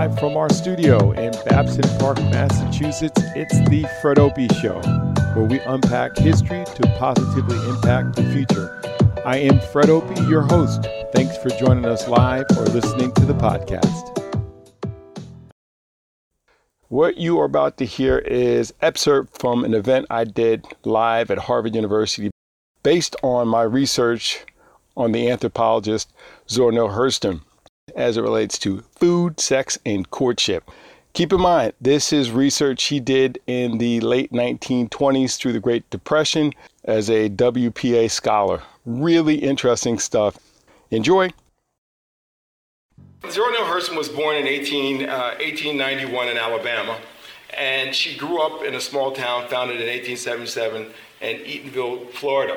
live from our studio in Babson Park, Massachusetts. It's the Fred Opie Show, where we unpack history to positively impact the future. I am Fred Opie, your host. Thanks for joining us live or listening to the podcast. What you are about to hear is excerpt from an event I did live at Harvard University based on my research on the anthropologist Zora Neale Hurston as it relates to food, sex, and courtship. Keep in mind, this is research he did in the late 1920s through the Great Depression as a WPA scholar. Really interesting stuff. Enjoy. Zora Neale Hurston was born in 18, uh, 1891 in Alabama, and she grew up in a small town founded in 1877 in Eatonville, Florida.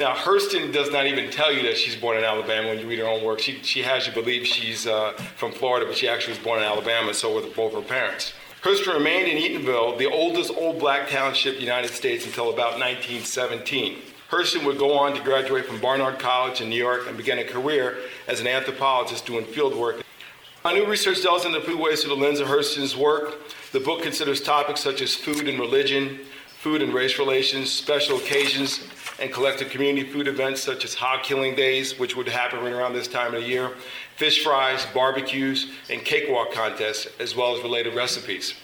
Now, Hurston does not even tell you that she's born in Alabama when you read her own work. She, she has you believe she's uh, from Florida, but she actually was born in Alabama, so were both her parents. Hurston remained in Eatonville, the oldest old black township in the United States, until about 1917. Hurston would go on to graduate from Barnard College in New York and begin a career as an anthropologist doing field work. My new research delves into foodways through the lens of Hurston's work. The book considers topics such as food and religion, food and race relations, special occasions, and collective community food events such as hog killing days, which would happen right around this time of the year, fish fries, barbecues, and cakewalk contests, as well as related recipes.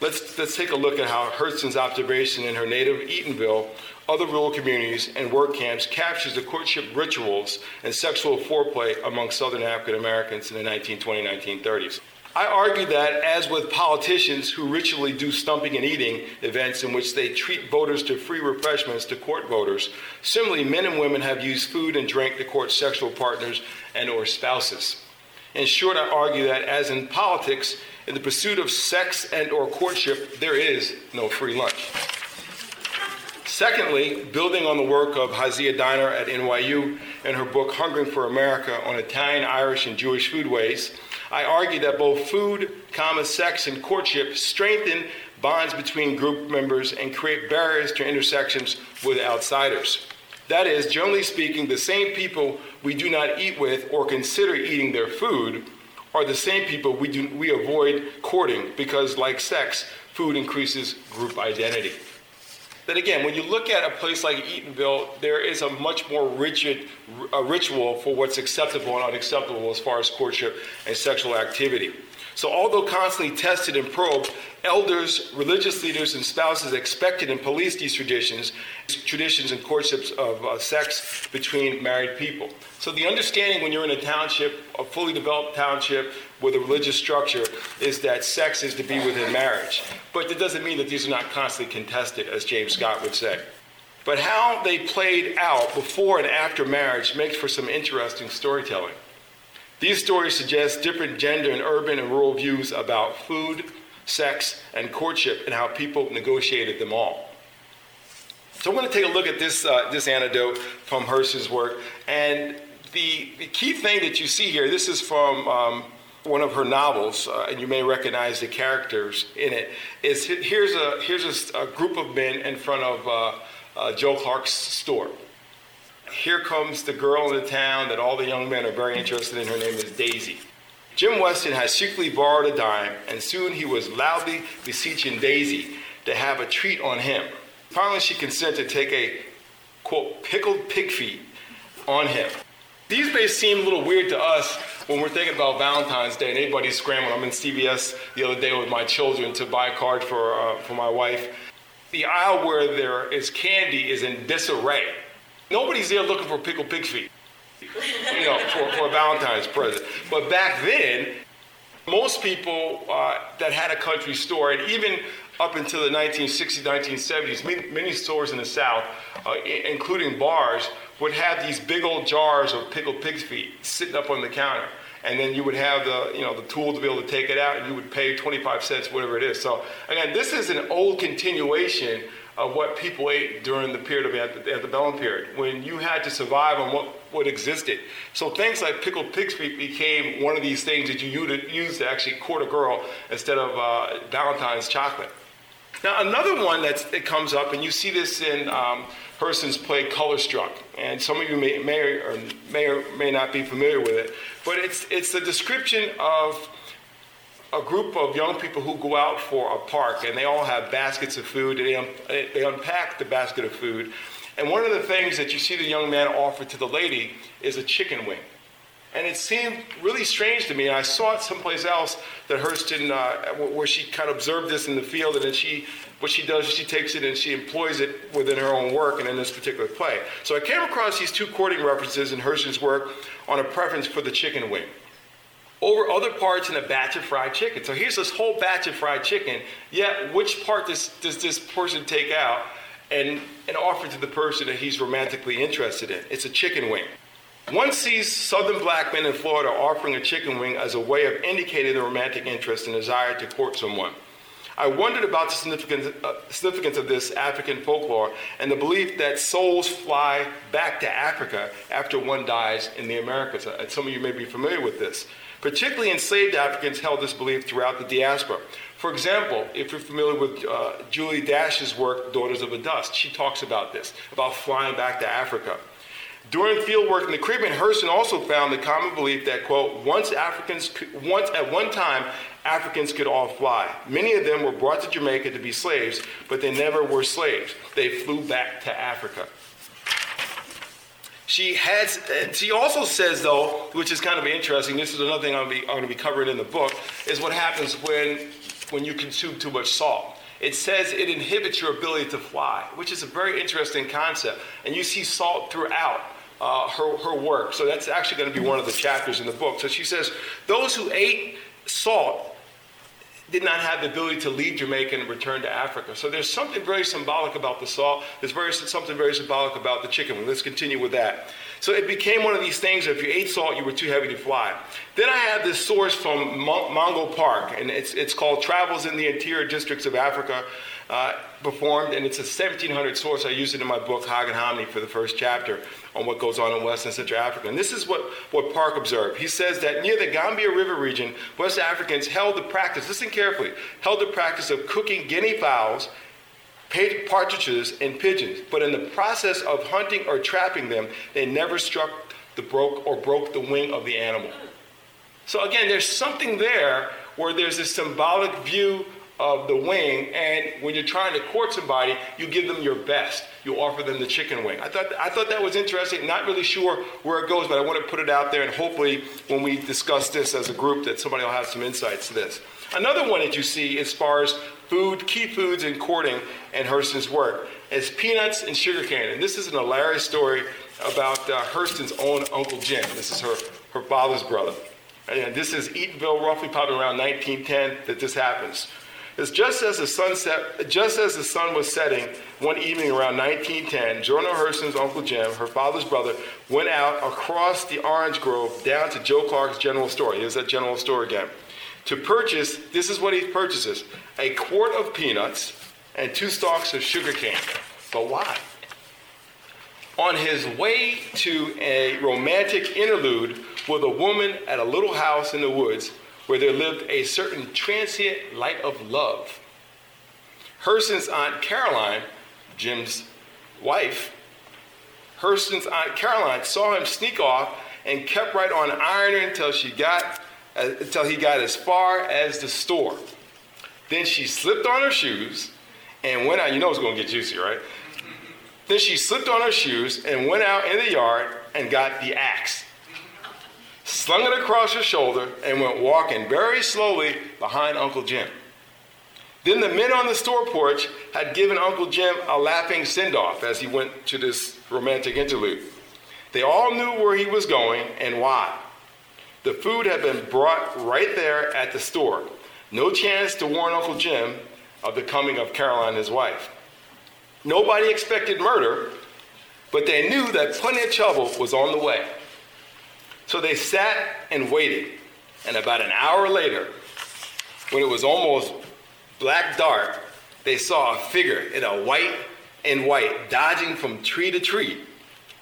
Let's, let's take a look at how Hurston's observation in her native Eatonville, other rural communities, and work camps captures the courtship rituals and sexual foreplay among Southern African Americans in the 1920 1930s. I argue that, as with politicians who ritually do stumping and eating events in which they treat voters to free refreshments to court voters, similarly, men and women have used food and drink to court sexual partners and or spouses. In short, I argue that, as in politics, in the pursuit of sex and or courtship, there is no free lunch. Secondly, building on the work of Hasia Diner at NYU in her book Hungering for America on Italian, Irish, and Jewish foodways, I argue that both food, sex, and courtship strengthen bonds between group members and create barriers to intersections with outsiders. That is, generally speaking, the same people we do not eat with or consider eating their food are the same people we, do, we avoid courting because, like sex, food increases group identity that again, when you look at a place like Eatonville, there is a much more rigid ritual for what's acceptable and unacceptable as far as courtship and sexual activity. So, although constantly tested and probed, elders, religious leaders, and spouses expected and policed these traditions, traditions and courtships of uh, sex between married people. So, the understanding when you're in a township, a fully developed township with a religious structure, is that sex is to be within marriage. But that doesn't mean that these are not constantly contested, as James Scott would say. But how they played out before and after marriage makes for some interesting storytelling. These stories suggest different gender and urban and rural views about food, sex, and courtship and how people negotiated them all. So I'm going to take a look at this, uh, this anecdote from Hurston's work. And the, the, key thing that you see here, this is from um, one of her novels, uh, and you may recognize the characters in it, is here's a, here's a, a group of men in front of uh, uh Joe Clark's store here comes the girl in the town that all the young men are very interested in. Her name is Daisy. Jim Weston had secretly borrowed a dime, and soon he was loudly beseeching Daisy to have a treat on him. Finally, she consented to take a, quote, pickled pig feet on him. These may seem a little weird to us when we're thinking about Valentine's Day and everybody's scrambling. I'm in CVS the other day with my children to buy a card for, uh, for my wife. The aisle where there is candy is in disarray. Nobody's there looking for pickled pig feet, you know, for, for a Valentine's present. But back then, most people uh, that had a country store, and even up until the 1960s, 1970s, many, many stores in the South, uh, including bars, would have these big old jars of pickled pig's feet sitting up on the counter. And then you would have the, you know, the tool to be able to take it out, and you would pay 25 cents, whatever it is. So again, this is an old continuation of what people ate during the period of the antebellum period, when you had to survive on what, what existed. So things like pickled pig's feet became one of these things that you used to actually court a girl instead of uh, Valentine's chocolate. Now another one that comes up, and you see this in um, play Color Struck, and some of you may, may, or may or may not be familiar with it, but it's, it's a description of a group of young people who go out for a park and they all have baskets of food and they, un- they unpack the basket of food. And one of the things that you see the young man offer to the lady is a chicken wing. And it seemed really strange to me. And I saw it someplace else that Hurston, uh, where she kind of observed this in the field, and then she, what she does is she takes it and she employs it within her own work and in this particular play. So I came across these two courting references in Hurston's work on a preference for the chicken wing over other parts in a batch of fried chicken. So here's this whole batch of fried chicken, yet which part does, does this person take out and, and offer to the person that he's romantically interested in? It's a chicken wing. One sees southern black men in Florida offering a chicken wing as a way of indicating their romantic interest and desire to court someone. I wondered about the significance, uh, significance, of this African folklore and the belief that souls fly back to Africa after one dies in the Americas. Uh, some of you may be familiar with this. Particularly enslaved Africans held this belief throughout the diaspora. For example, if you're familiar with uh, Julie Dash's work, Daughters of the Dust, she talks about this, about flying back to Africa. During field work in the Caribbean, Hurston also found the common belief that, quote, once Africans, once at one time, Africans could all fly. Many of them were brought to Jamaica to be slaves, but they never were slaves. They flew back to Africa. She has. She also says, though, which is kind of interesting. This is another thing I'm going to be covering in the book. Is what happens when when you consume too much salt. It says it inhibits your ability to fly, which is a very interesting concept. And you see salt throughout uh, her, her work. So that's actually going to be one of the chapters in the book. So she says, those who ate salt did not have the ability to leave Jamaica and return to Africa. So there's something very symbolic about the salt. There's very, something very symbolic about the chicken. Let's continue with that. So it became one of these things if you ate salt, you were too heavy to fly. Then I have this source from Mungo Park, and it's, it's called Travels in the Interior Districts of Africa uh, performed, and it's a 1700 source. I use it in my book, Hog and Hominy, for the first chapter on what goes on in West and Central Africa. And this is what, what Park observed. He says that near the Gambia River region, West Africans held the practice, listen carefully, held the practice of cooking guinea fowls, partridges, and pigeons. But in the process of hunting or trapping them, they never struck the broke or broke the wing of the animal. So again, there's something there where there's a symbolic view of the wing, and when you're trying to court somebody, you give them your best. You offer them the chicken wing. I thought, I thought that was interesting. Not really sure where it goes, but I want to put it out there, and hopefully, when we discuss this as a group, that somebody will have some insights to this. Another one that you see as far as food, key foods in courting and Hurston's work is peanuts and sugarcane. And this is an hilarious story about uh, Hurston's own Uncle Jim. This is her, her father's brother. And this is Eatonville, roughly probably around 1910 that this happens. It's just as the sunset, just as the sun was setting one evening around 1910, Jorno Hurston's Uncle Jim, her father's brother, went out across the orange grove down to Joe Clark's general store. Here's that general store again. To purchase, this is what he purchases a quart of peanuts and two stalks of sugar cane. But why? On his way to a romantic interlude with a woman at a little house in the woods, where there lived a certain transient light of love. Hurston's Aunt Caroline, Jim's wife, Hurston's Aunt Caroline saw him sneak off and kept right on ironing until she got uh, until he got as far as the store. Then she slipped on her shoes and went out. You know it's going to get juicy, right? Then she slipped on her shoes and went out in the yard and got the axe slung it across her shoulder, and went walking very slowly behind Uncle Jim. Then the men on the store porch had given Uncle Jim a laughing send off as he went to this romantic interlude. They all knew where he was going and why. The food had been brought right there at the store. No chance to warn Uncle Jim of the coming of Caroline, his wife. Nobody expected murder, but they knew that plenty of trouble was on the way. So they sat and waited. And about an hour later, when it was almost black dark, they saw a figure in a white and white dodging from tree to tree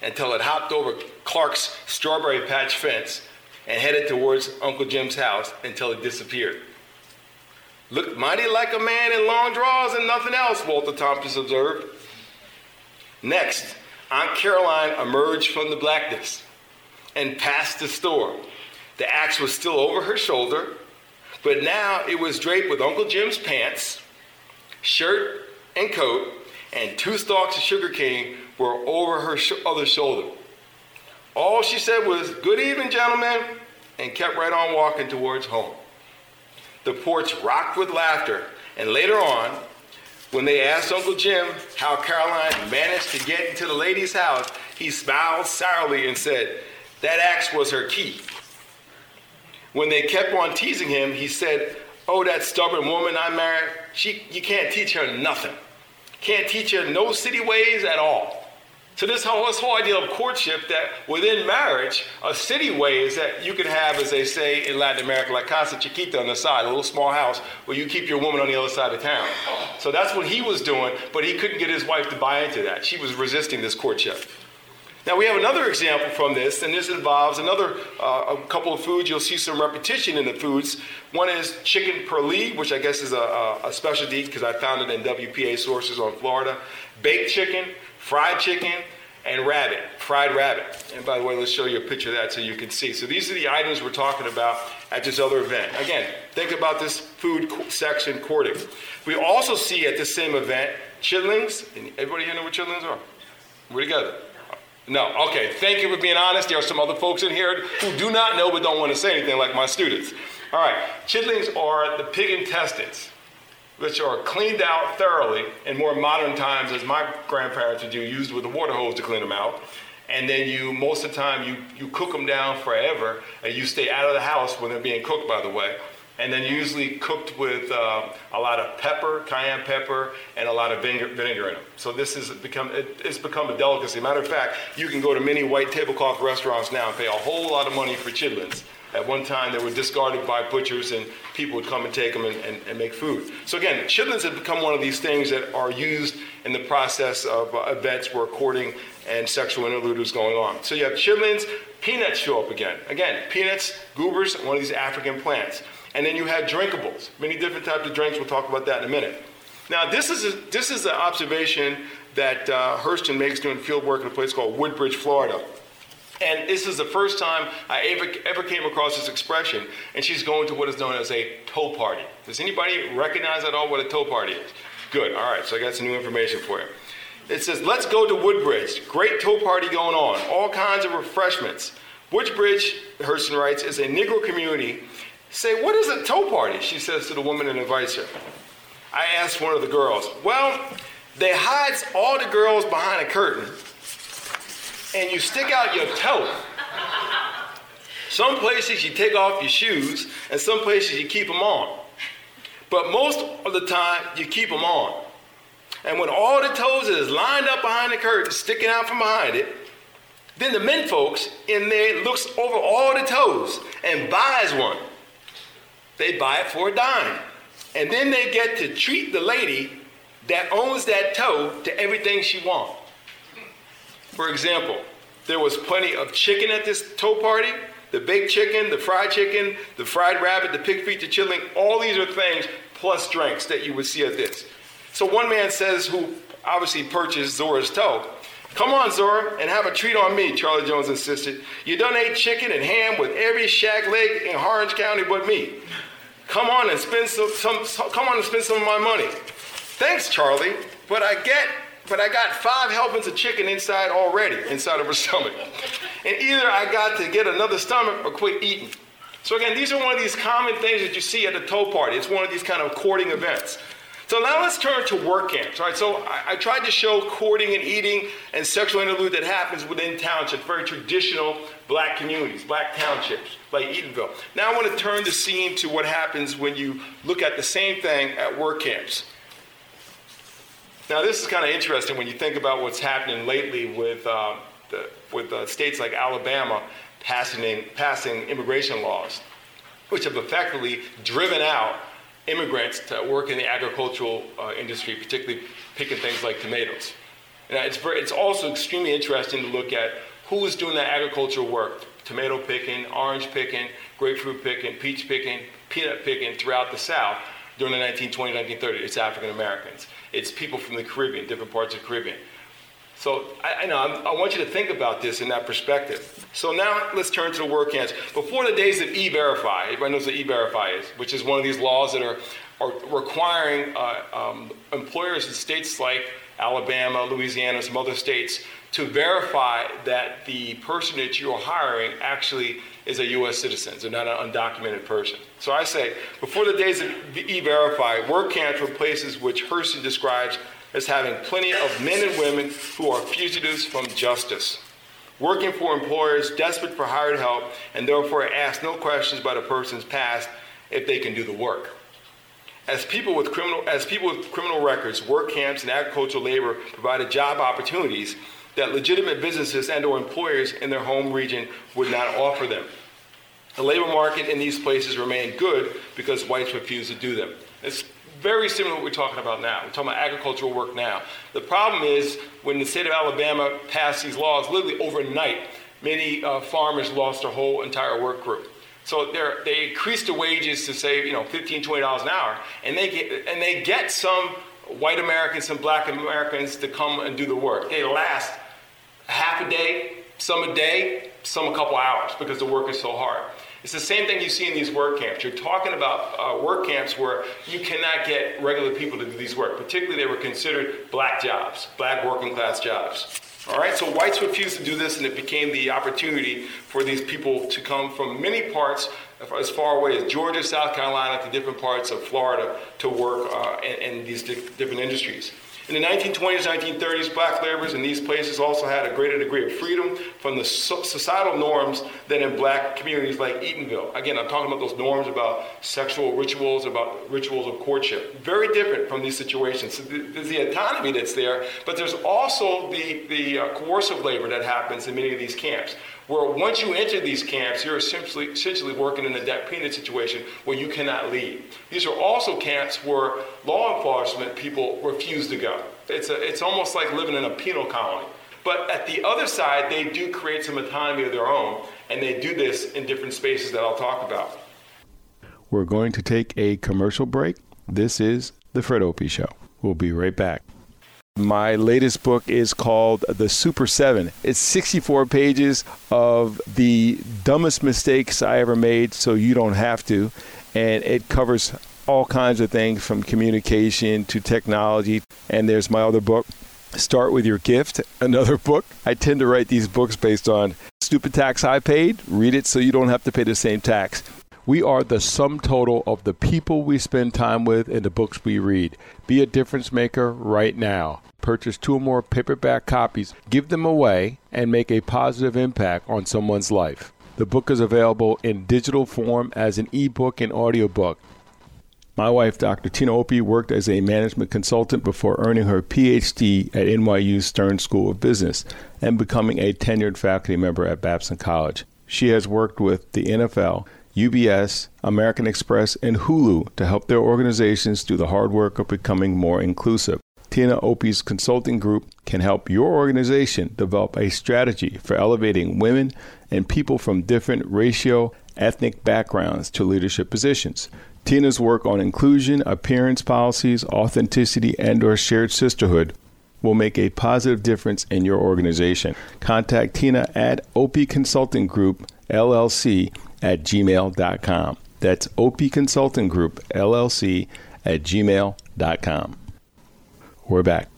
until it hopped over Clark's strawberry patch fence and headed towards Uncle Jim's house until it disappeared. Looked mighty like a man in long drawers and nothing else, Walter Tompkins observed. Next, Aunt Caroline emerged from the blackness and passed the store. The axe was still over her shoulder, but now it was draped with Uncle Jim's pants, shirt, and coat, and two stalks of sugar cane were over her sh- other shoulder. All she said was, Good evening, gentlemen, and kept right on walking towards home. The porch rocked with laughter, and later on, when they asked Uncle Jim how Caroline managed to get into the lady's house, he smiled sourly and said, That axe was her key. When they kept on teasing him, he said, Oh, that stubborn woman I married, she, you can't teach her nothing. Can't teach her no city ways at all. So this whole, this whole idea of courtship that within marriage, a city way is that you can have, as they say in Latin America, like casa chiquita on the side, a little small house where you keep your woman on the other side of town. So that's what he was doing, but he couldn't get his wife to buy into that. She was resisting this courtship. Now we have another example from this, and this involves another uh, a couple of foods. You'll see some repetition in the foods. One is chicken perlée, which I guess is a, a specialty because I found it in WPA sources on Florida. Baked chicken, fried chicken, and rabbit, fried rabbit. And by the way, let's show you a picture of that so you can see. So these are the items we're talking about at this other event. Again, think about this food section courting. We also see at the same event chitlins. And everybody here know what chitlins are? We're together. No. Okay. Thank you for being honest. There are some other folks in here who do not know but don't want to say anything, like my students. All right. Chitlins are the pig intestines, which are cleaned out thoroughly in more modern times, as my grandparents would do, used with a water hose to clean them out. And then you, most of the time, you, you cook them down forever, and you stay out of the house when they're being cooked, by the way and then usually cooked with uh, a lot of pepper, cayenne pepper, and a lot of vinegar, vinegar in them. So this has become it, it's become a delicacy. Matter of fact, you can go to many white tablecloth restaurants now and pay a whole lot of money for chitlins. At one time, they were discarded by butchers, and people would come and take them and, and, and make food. So again, chitlins have become one of these things that are used in the process of uh, events where courting and sexual interlude is going on. So you have chitlins, peanuts show up again. Again, peanuts, goobers, one of these African plants. And then you had drinkables, many different types of drinks. We'll talk about that in a minute. Now, this is, a, this is an observation that uh, Hurston makes doing field work in a place called Woodbridge, Florida. And this is the first time I ever, ever came across this expression, and she's going to what is known as a toe party. Does anybody recognize at all what a toe party is? Good, all right, so I got some new information for you. It says, let's go to Woodbridge. Great toe party going on, all kinds of refreshments. Woodbridge, Hurston writes, is a Negro community Say, what is a toe party? She says to the woman and invites her. I asked one of the girls, well, they hides all the girls behind a curtain and you stick out your toe. Some places you take off your shoes and some places you keep them on. But most of the time you keep them on. And when all the toes is lined up behind the curtain, sticking out from behind it, then the men folks in there looks over all the toes and buys one. They buy it for a dime. And then they get to treat the lady that owns that toe to everything she wants. For example, there was plenty of chicken at this toe party. The baked chicken, the fried chicken, the fried rabbit, the pig feet, the chitlins, all these are things plus drinks that you would see at this. So one man says, who obviously purchased Zora's toe, Come on, Zora, and have a treat on me, Charlie Jones insisted. You done ate chicken and ham with every shack leg in Orange County but me. Come on and spend some, some, come on and spend some of my money. Thanks, Charlie, but I get but I got five helpings of chicken inside already, inside of her stomach. And either I got to get another stomach or quit eating. So again, these are one of these common things that you see at a toe party. It's one of these kind of courting events. So now let's turn to work camps. All right, so I, I, tried to show courting and eating and sexual interlude that happens within townships, very traditional black communities, black townships like Eatonville. Now I want to turn the scene to what happens when you look at the same thing at work camps. Now this is kind of interesting when you think about what's happening lately with, uh, the, with uh, states like Alabama passing, passing immigration laws, which have effectively driven out immigrants to work in the agricultural uh, industry, particularly picking things like tomatoes. And it's, very, it's also extremely interesting to look at who is doing that agricultural work tomato picking, orange picking, grapefruit picking, peach picking, peanut picking throughout the South during the 1920s, 1930s. It's African Americans. It's people from the Caribbean, different parts of the Caribbean. So I, I know I'm, i want you to think about this in that perspective. So now let's turn to the work camps. Before the days of E-Verify, everybody knows what E-Verify is, which is one of these laws that are, are requiring uh, um, employers in states like Alabama, Louisiana, some other states to verify that the person that you're hiring actually is a U.S. citizen, so not an undocumented person. So I say, before the days of E-Verify, work camps were places which Hurston describes as having plenty of men and women who are fugitives from justice, working for employers desperate for hired help and therefore ask no questions about a person's past if they can do the work. As people with criminal, as people with criminal records, work camps and agricultural labor provided job opportunities that legitimate businesses and or employers in their home region would not offer them. The labor market in these places remained good because whites refused to do them. It's very similar to what we're talking about now. We're talking about agricultural work now. The problem is when the state of Alabama passed these laws, literally overnight, many uh, farmers lost their whole entire work group. So they increased the wages to say, you know, $15, $20 an hour, and they get, and they get some white Americans, some black Americans to come and do the work. They last half a day, some a day, some a couple hours because the work is so hard. It's the same thing you see in these work camps. You're talking about uh, work camps where you cannot get regular people to do these work. Particularly, they were considered black jobs, black working class jobs. All right, so whites refused to do this, and it became the opportunity for these people to come from many parts, as far away as Georgia, South Carolina, to different parts of Florida to work uh, in, in, these di- different industries. In the 1920s, 1930s, black laborers in these places also had a greater degree of freedom from the societal norms than in black communities like Eatonville. Again, I'm talking about those norms about sexual rituals, about rituals of courtship. Very different from these situations. There's the autonomy that's there, but there's also the, the uh, coercive labor that happens in many of these camps where once you enter these camps, you're essentially, essentially working in a debt situation where you cannot leave. These are also camps where law enforcement people refuse to go. It's, a, it's almost like living in a penal colony. But at the other side, they do create some autonomy of their own, and they do this in different spaces that I'll talk about. We're going to take a commercial break. This is The Fred Opie Show. We'll be right back. My latest book is called The Super Seven. It's 64 pages of the dumbest mistakes I ever made, so you don't have to. And it covers all kinds of things from communication to technology. And there's my other book, Start with Your Gift, another book. I tend to write these books based on stupid tax I paid. Read it so you don't have to pay the same tax. We are the sum total of the people we spend time with and the books we read. Be a difference maker right now. Purchase two or more paperback copies, give them away, and make a positive impact on someone's life. The book is available in digital form as an ebook and audiobook. My wife, Dr. Tina Opie, worked as a management consultant before earning her PhD at NYU Stern School of Business and becoming a tenured faculty member at Babson College. She has worked with the NFL, UBS, American Express, and Hulu to help their organizations do the hard work of becoming more inclusive. Tina Opie's consulting group can help your organization develop a strategy for elevating women and people from different racial, ethnic backgrounds to leadership positions. Tina's work on inclusion, appearance policies, authenticity, and or shared sisterhood will make a positive difference in your organization. Contact Tina at Opie Consulting Group LLC at gmail.com. That's Opie Consulting Group, LLC, at gmail.com. We're back.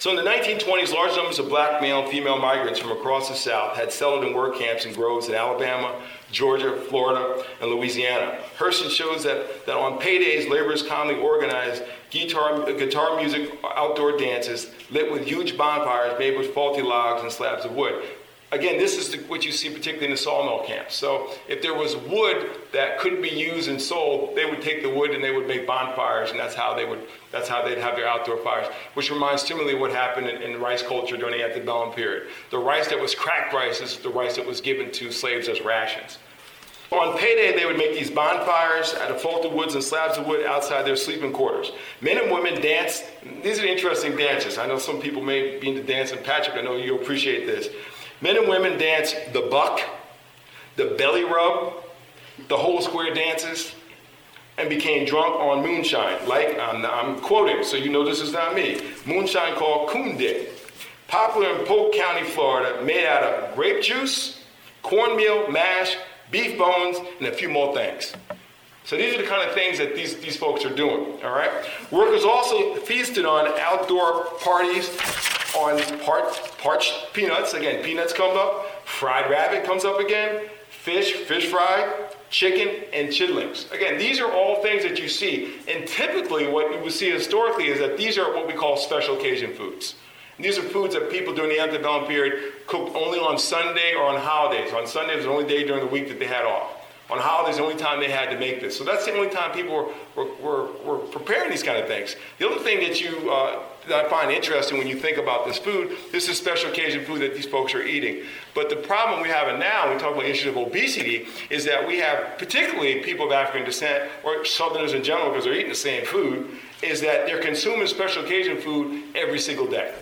So in the 1920s, large numbers of black male and female migrants from across the South had settled in work camps and groves in Alabama, Georgia, Florida, and Louisiana. Hurston shows that, that on paydays, laborers commonly organized guitar, guitar music outdoor dances lit with huge bonfires made with faulty logs and slabs of wood again, this is the, what you see particularly in the sawmill camps. So if there was wood that couldn't be used and sold, they would take the wood and they would make bonfires, and that's how they would that's how they'd have their outdoor fires. Which reminds similarly what happened in, in rice culture during the antebellum period. The rice that was cracked rice is the rice that was given to slaves as rations. On payday, they would make these bonfires out of faulted woods and slabs of wood outside their sleeping quarters. Men and women danced. These are interesting dances. I know some people may be into dancing. Patrick, I know you appreciate this. Men and women dance the buck, the belly rub, the whole square dances, and became drunk on moonshine. Like I'm, I'm quoting, so you know this is not me. Moonshine called kunde. popular in Polk County, Florida, made out of grape juice, cornmeal, mash, beef bones, and a few more things. So these are the kind of things that these, these folks are doing, all right? Workers also feasted on outdoor parties on part, parched peanuts. Again, peanuts come up, fried rabbit comes up again, fish, fish fry, chicken, and chitlins. Again, these are all things that you see. And typically what you will see historically is that these are what we call special occasion foods. And these are foods that people during the antebellum period cooked only on Sunday or on holidays. On Sunday was the only day during the week that they had off. On holidays, the only time they had to make this. So that's the only time people were, were, were, were preparing these kind of things. The other thing that you uh, I find interesting when you think about this food, this is special occasion food that these folks are eating. But the problem we have now, when we talk about the issue of obesity, is that we have, particularly people of African descent, or Southerners in general, because they're eating the same food, is that they're consuming special occasion food every single day.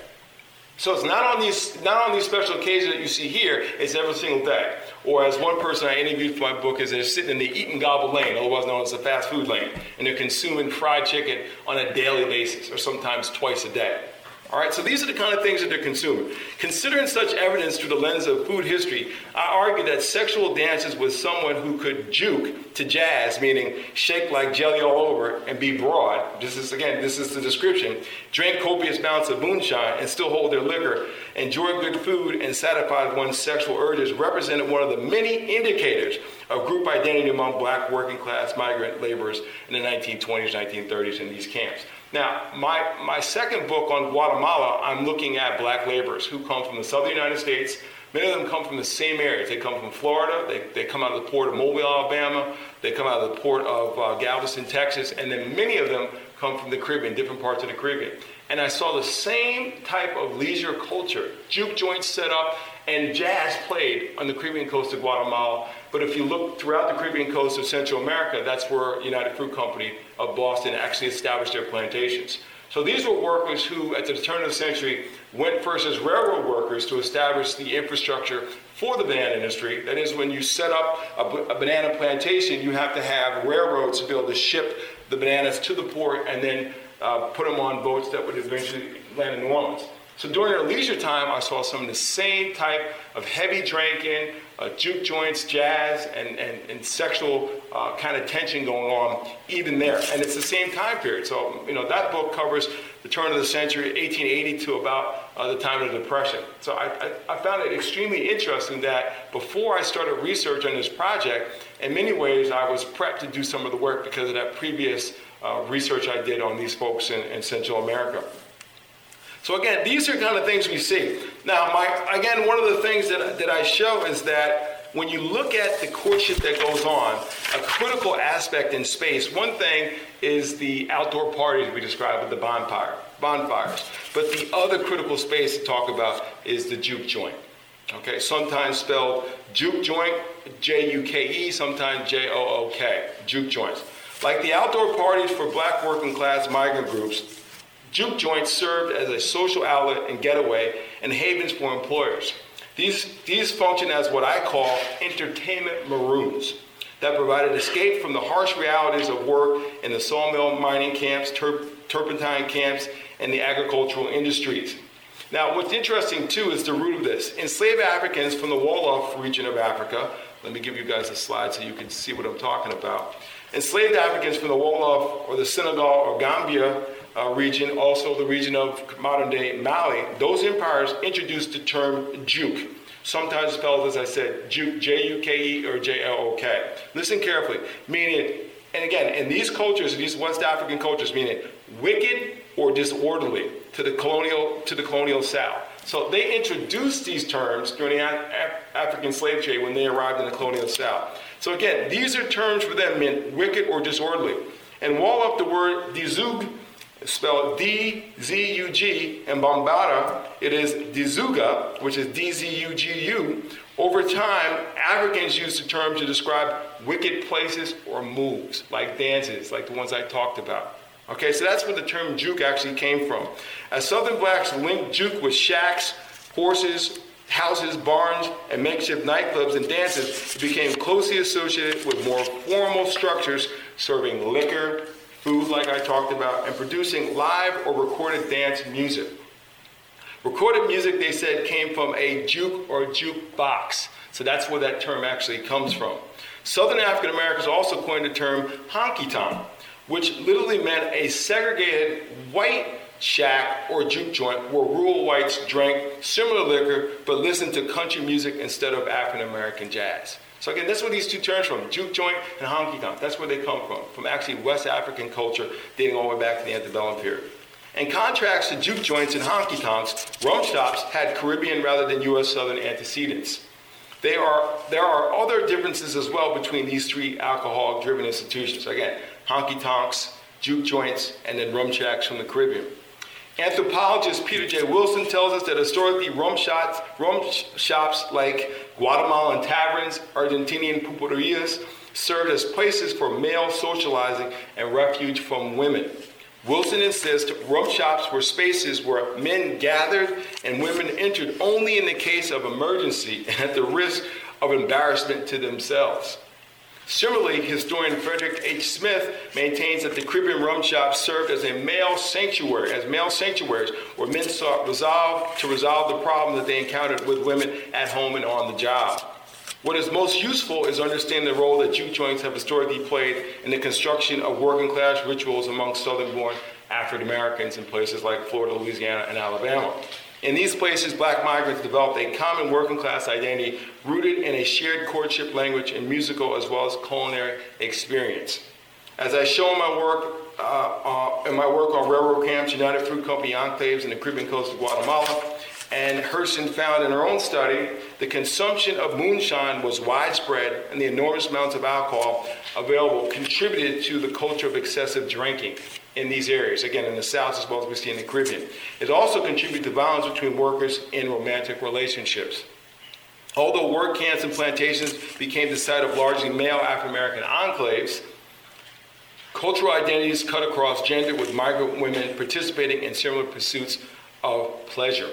So it's not on these not on these special occasions that you see here. It's every single day. Or as one person I interviewed for my book is they're sitting in the eat and gobble lane, otherwise known as the fast food lane, and they're consuming fried chicken on a daily basis, or sometimes twice a day. All right, so these are the kind of things that they're consuming. Considering such evidence through the lens of food history, I argue that sexual dances with someone who could juke to jazz, meaning shake like jelly all over and be broad. This is, again, this is the description. Drink copious amounts of moonshine and still hold their liquor. Enjoy good food and satisfy one's sexual urges represented one of the many indicators of group identity among black working class migrant laborers in the 1920s, 1930s in these camps. Now, my, my second book on Guatemala, I'm looking at black laborers who come from the southern United States. Many of them come from the same areas. They come from Florida, they, they come out of the port of Mobile, Alabama, they come out of the port of uh, Galveston, Texas, and then many of them come from the Caribbean, different parts of the Caribbean. And I saw the same type of leisure culture, juke joints set up, and jazz played on the Caribbean coast of Guatemala. But if you look throughout the Caribbean coast of Central America, that's where United Fruit Company of Boston actually established their plantations. So these were workers who, at the turn of the century, went first as railroad workers to establish the infrastructure for the banana industry. That is, when you set up a, banana plantation, you have to have railroads to be able to ship the bananas to the port and then uh, put them on boats that would eventually land in New Orleans. So during their leisure time, I saw some of the same type of heavy drinking, uh, juke joints, jazz, and, and, and sexual uh, kind of tension going on even there. And it's the same time period. So, you know, that book covers the turn of the century, 1880 to about uh, the time of the Depression. So I, I, I, found it extremely interesting that before I started research on this project, in many ways I was prepped to do some of the work because of that previous uh, research I did on these folks in, in Central America. So again, these are kind of things we see. Now, my again, one of the things that, that I show is that when you look at the courtship that goes on, a critical aspect in space, one thing is the outdoor parties we described with the bonfire, bonfires. But the other critical space to talk about is the juke joint. Okay, sometimes spelled juke joint, J-U-K-E, sometimes J-O-O-K, juke joints. Like the outdoor parties for black working class migrant groups, juke joints served as a social outlet and getaway and havens for employers. These, these function as what I call entertainment maroons that provided escape from the harsh realities of work in the sawmill mining camps, turpentine camps, and the agricultural industries. Now, what's interesting too is the root of this. Enslaved Africans from the Wolof region of Africa, let me give you guys a slide so you can see what I'm talking about. Enslaved Africans from the Wolof or the Senegal or Gambia uh, region, also the region of modern day Mali, those empires introduced the term juke, sometimes spelled as I said, juke, J U K E or J L O K. Listen carefully, meaning, and again, in these cultures, these West African cultures, meaning wicked or disorderly to the colonial to the colonial South. So they introduced these terms during the Af- African slave trade when they arrived in the colonial South. So again, these are terms for them meant wicked or disorderly. And Wolof the word dizug, spelled D-Z-U-G, and Bambara, it is Dizuga, which is D-Z-U-G-U. Over time, Africans used the term to describe wicked places or moves, like dances, like the ones I talked about. Okay, so that's where the term juke actually came from. As Southern blacks linked juke with shacks, horses, houses, barns, and makeshift nightclubs and dances, became closely associated with more formal structures serving liquor, food, like I talked about, and producing live or recorded dance music. Recorded music, they said, came from a juke or jukebox. So that's where that term actually comes from. Southern African Americans also coined the term honky tonk, which literally meant a segregated white shack or juke joint where rural whites drank similar liquor but listened to country music instead of African American jazz. So again, that's where these two terms from, juke joint and honky tonk. That's where they come from, from actually West African culture dating all the way back to the antebellum period. In contrast to juke joints and honky tonks, rum shops had Caribbean rather than U.S. Southern antecedents. Are, there are other differences as well between these three alcohol driven institutions. Again, honky tonks, juke joints, and then rum shacks from the Caribbean. Anthropologist Peter J. Wilson tells us that historically rum shops, rum shops like Guatemalan taverns, Argentinian pulperias served as places for male socializing and refuge from women. Wilson insists rum shops were spaces where men gathered and women entered only in the case of emergency and at the risk of embarrassment to themselves. Similarly, historian Frederick H. Smith maintains that the Caribbean rum shops served as a male sanctuary, as male sanctuaries where men sought resolve to resolve the problem that they encountered with women at home and on the job. What is most useful is understanding the role that juke joints have historically played in the construction of working class rituals among southern born African Americans in places like Florida, Louisiana, and Alabama. In these places, black migrants developed a common working class identity rooted in a shared courtship language and musical as well as culinary experience. As I show in my work, uh, uh, in my work on railroad camps, United Fruit Company enclaves in the Caribbean coast of Guatemala, and Hurston found in her own study the consumption of moonshine was widespread and the enormous amounts of alcohol available contributed to the culture of excessive drinking in these areas, again, in the South as well as we see in the Caribbean. It also contributed to violence between workers in romantic relationships. Although work camps and plantations became the site of largely male African American enclaves, cultural identities cut across gender with migrant women participating in similar pursuits of pleasure.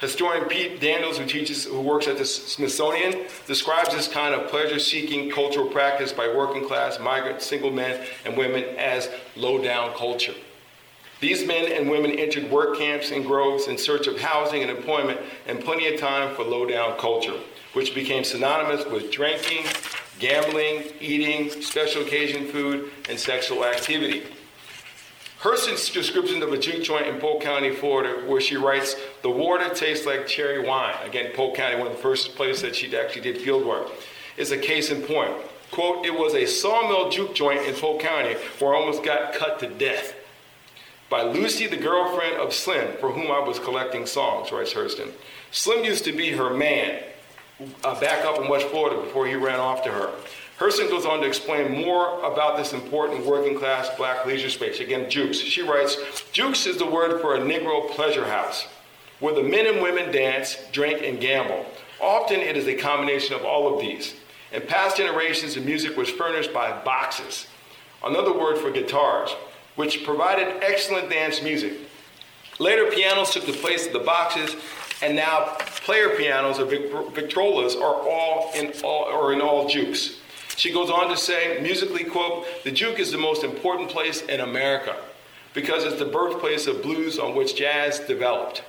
Historian Pete Daniels, who teaches, who works at the Smithsonian, describes this kind of pleasure-seeking cultural practice by working class, migrant, single men and women as low-down culture. These men and women entered work camps and groves in search of housing and employment and plenty of time for low-down culture, which became synonymous with drinking, gambling, eating, special occasion food, and sexual activity. Hurston's description of a juke joint in Polk County, Florida, where she writes, the water tastes like cherry wine. Again, Polk County, one of the first places that she actually did field work, is a case in point. Quote, it was a sawmill juke joint in Polk County where I almost got cut to death by Lucy, the girlfriend of Slim, for whom I was collecting songs, writes Hurston. Slim used to be her man uh, back up in West Florida before he ran off to her. Hurston goes on to explain more about this important working class black leisure space. Again, Jukes. She writes Jukes is the word for a Negro pleasure house where the men and women dance, drink, and gamble. Often it is a combination of all of these. In past generations, the music was furnished by boxes, another word for guitars, which provided excellent dance music. Later, pianos took the place of the boxes, and now player pianos or Victrolas are all in all or in all jukes. She goes on to say, musically, quote, the juke is the most important place in America because it's the birthplace of blues on which jazz developed.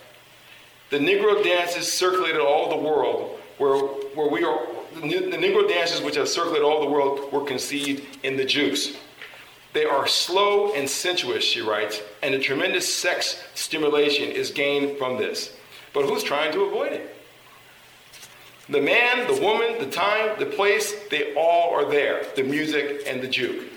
The Negro dances circulated all the world, where, where we are, the Negro dances which have circulated all the world were conceived in the jukes. They are slow and sensuous, she writes, and a tremendous sex stimulation is gained from this. But who's trying to avoid it? The man, the woman, the time, the place, they all are there the music and the juke.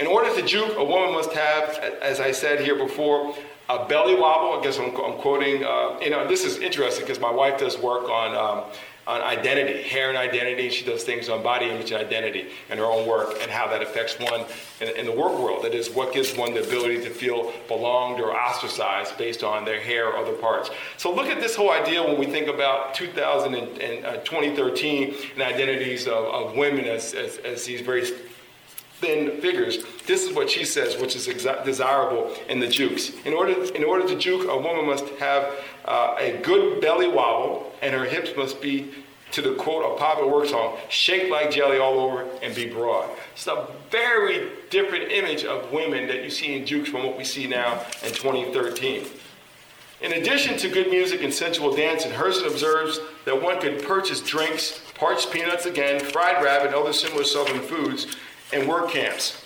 In order to juke, a woman must have, as I said here before, a belly wobble. I guess I'm, I'm quoting, uh, you know, this is interesting because my wife does work on um, on identity, hair and identity. She does things on body image and identity and her own work and how that affects one in, in, the work world. That is, what gives one the ability to feel belonged or ostracized based on their hair or other parts. So look at this whole idea when we think about 2000 and, and uh, 2013 and identities of, of women as, as, as these very thin figures. This is what she says, which is exa- desirable in the jukes. In order, in order to juke, a woman must have uh, a good belly wobble, and her hips must be, to the quote of popular work song, shake like jelly all over and be broad. It's a very different image of women that you see in jukes from what we see now in 2013. In addition to good music and sensual dancing, Hurston observes that one could purchase drinks, parched peanuts again, fried rabbit, and other similar southern foods in work camps.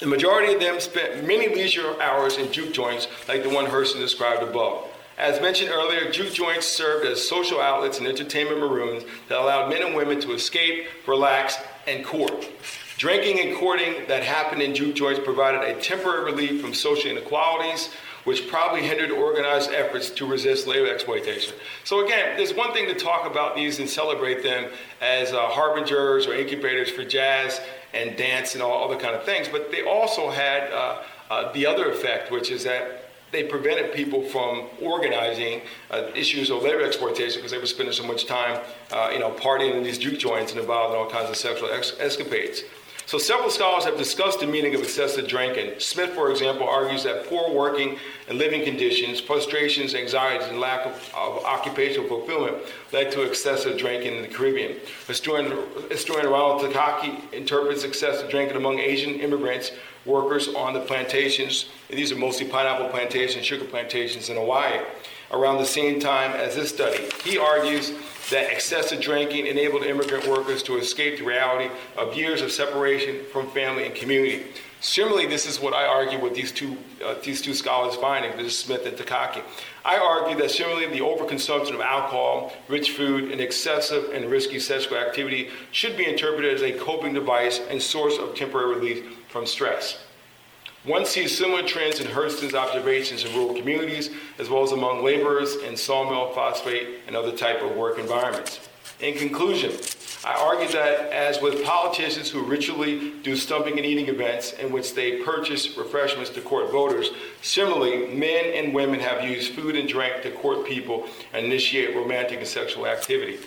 The majority of them spent many leisure hours in juke joints like the one Hurston described above. As mentioned earlier, juke joints served as social outlets and entertainment maroons that allowed men and women to escape, relax, and court. Drinking and courting that happened in juke joints provided a temporary relief from social inequalities, which probably hindered organized efforts to resist labor exploitation. So again, there's one thing to talk about these and celebrate them as uh, harbingers or incubators for jazz and dance and all other kind of things, but they also had uh, uh, the other effect, which is that they prevented people from organizing uh, issues of labor exploitation because they were spending so much time, uh, you know, partying in these juke joints and involved in all kinds of sexual ex- escapades. So several scholars have discussed the meaning of excessive drinking. Smith, for example, argues that poor working and living conditions, frustrations, anxieties, and lack of, of occupational fulfillment led to excessive drinking in the Caribbean. Historian, historian Ronald Takaki interprets excessive drinking among Asian immigrants workers on the plantations. These are mostly pineapple plantations, sugar plantations in Hawaii. Around the same time as this study, he argues that excessive drinking enabled immigrant workers to escape the reality of years of separation from family and community. Similarly, this is what I argue with these two, uh, these two scholars' finding, is Smith and Takaki. I argue that similarly, the overconsumption of alcohol, rich food, and excessive and risky sexual activity should be interpreted as a coping device and source of temporary relief from stress. One sees similar trends in Hurston's observations in rural communities, as well as among laborers in sawmill, phosphate, and other type of work environments. In conclusion, I argue that as with politicians who ritually do stumping and eating events in which they purchase refreshments to court voters, similarly, men and women have used food and drink to court people and initiate romantic and sexual activity.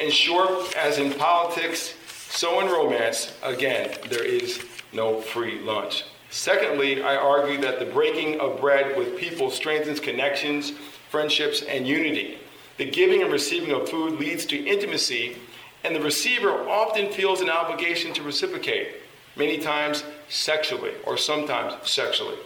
In short, as in politics, so in romance, again, there is no free lunch. Secondly, I argue that the breaking of bread with people strengthens connections, friendships, and unity. The giving and receiving of food leads to intimacy, and the receiver often feels an obligation to reciprocate, many times sexually or sometimes sexually.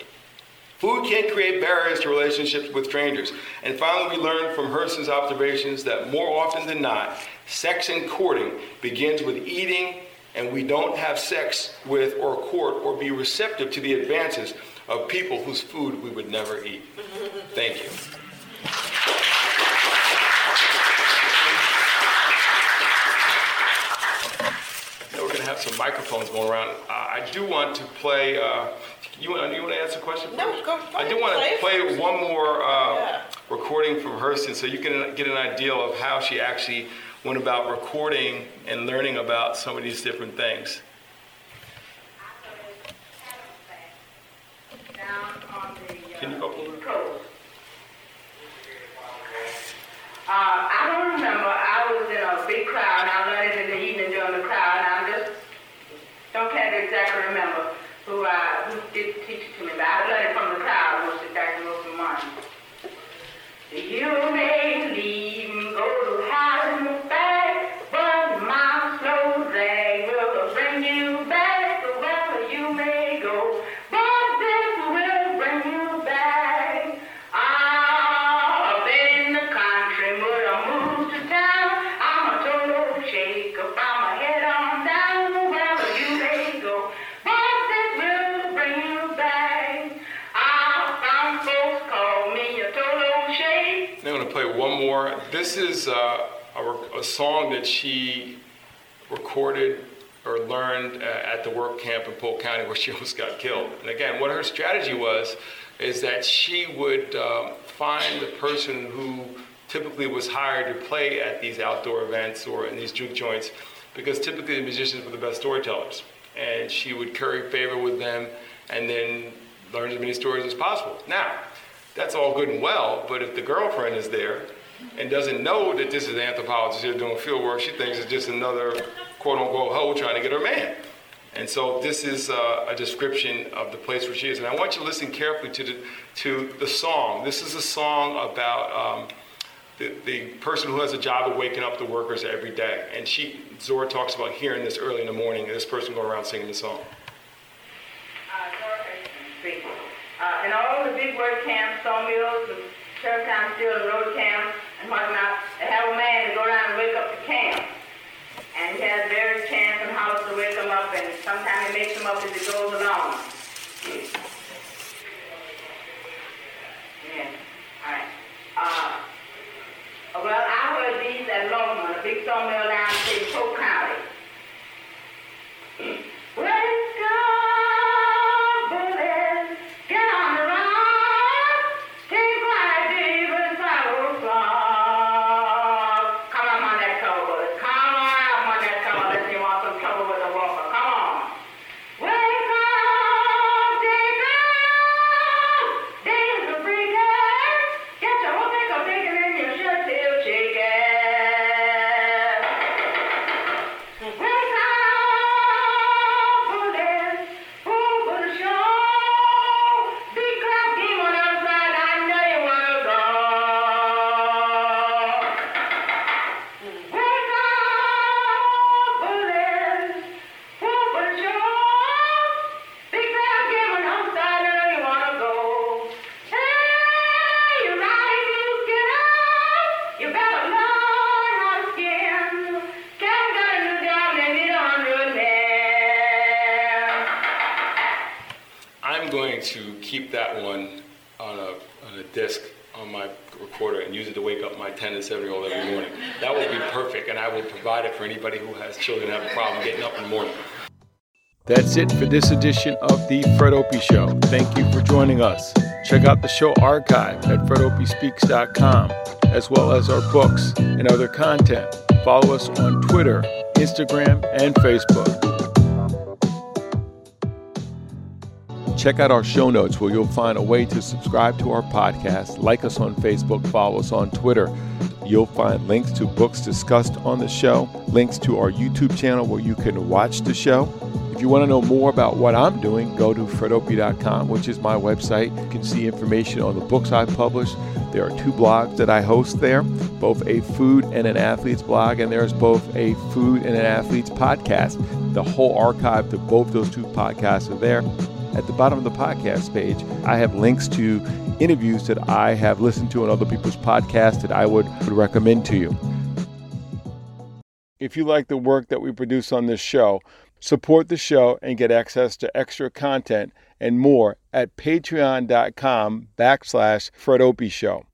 Food can create barriers to relationships with strangers. And finally, we learn from Hurston's observations that more often than not, sex and courting begins with eating and we don't have sex with or court or be receptive to the advances of people whose food we would never eat. Thank you. Now we're going to have some microphones going around. Uh, I do want to play. Uh, you, want, you want to ask a question? No, go I do want to play one more uh, Yeah. recording from Hurston so you can get an idea of how she actually went about recording and learning about some of these different things. Can you go? Uh, I don't remember, I was in a big crowd, and I learned it in the evening during the crowd, and I just don't can't exactly remember who, uh, who did teach it to me, but I learned it from the crowd, which is Dr. Wilson Martin. You may is uh, a, a song that she recorded or learned uh, at the work camp in Polk County where she almost got killed. And again, what her strategy was is that she would um, find the person who typically was hired to play at these outdoor events or in these juke joints because typically the musicians were the best storytellers. And she would curry favor with them and then learn as many stories as possible. Now, that's all good and well, but if the girlfriend is there and doesn't know that this is an anthropologist here doing field work, she thinks it's just another quote unquote hoe trying to get her man. And so this is uh, a description of the place where she is. And I want you to listen carefully to the, to the song. This is a song about um, the, the person who has a job of waking up the workers every day. And she, Zora talks about hearing this early in the morning and this person going around singing the song. Uh, in all the big work camps, sawmills, time still road camp and whatnot. They have a man to go around and wake up the camp. And he has various chants and hollers to wake them up, and sometimes he makes them up as he goes along. Yeah, all right. Uh, well, I heard these at Loughman, a big sawmill down in Polk County. Up, children have a problem getting up in the morning. That's it for this edition of the Fred Opie Show. Thank you for joining us. Check out the show archive at fredopiespeaks.com, as well as our books and other content. Follow us on Twitter, Instagram, and Facebook. Check out our show notes where you'll find a way to subscribe to our podcast, like us on Facebook, follow us on Twitter. You'll find links to books discussed on the show, links to our YouTube channel where you can watch the show. If you want to know more about what I'm doing, go to fredopie.com, which is my website. You can see information on the books I publish. There are two blogs that I host there, both a food and an athlete's blog, and there's both a food and an athlete's podcast. The whole archive to both those two podcasts are there. At the bottom of the podcast page, I have links to interviews that I have listened to on other people's podcasts that I would, would recommend to you. If you like the work that we produce on this show, support the show and get access to extra content and more at patreon.com backslash Fred Opie Show.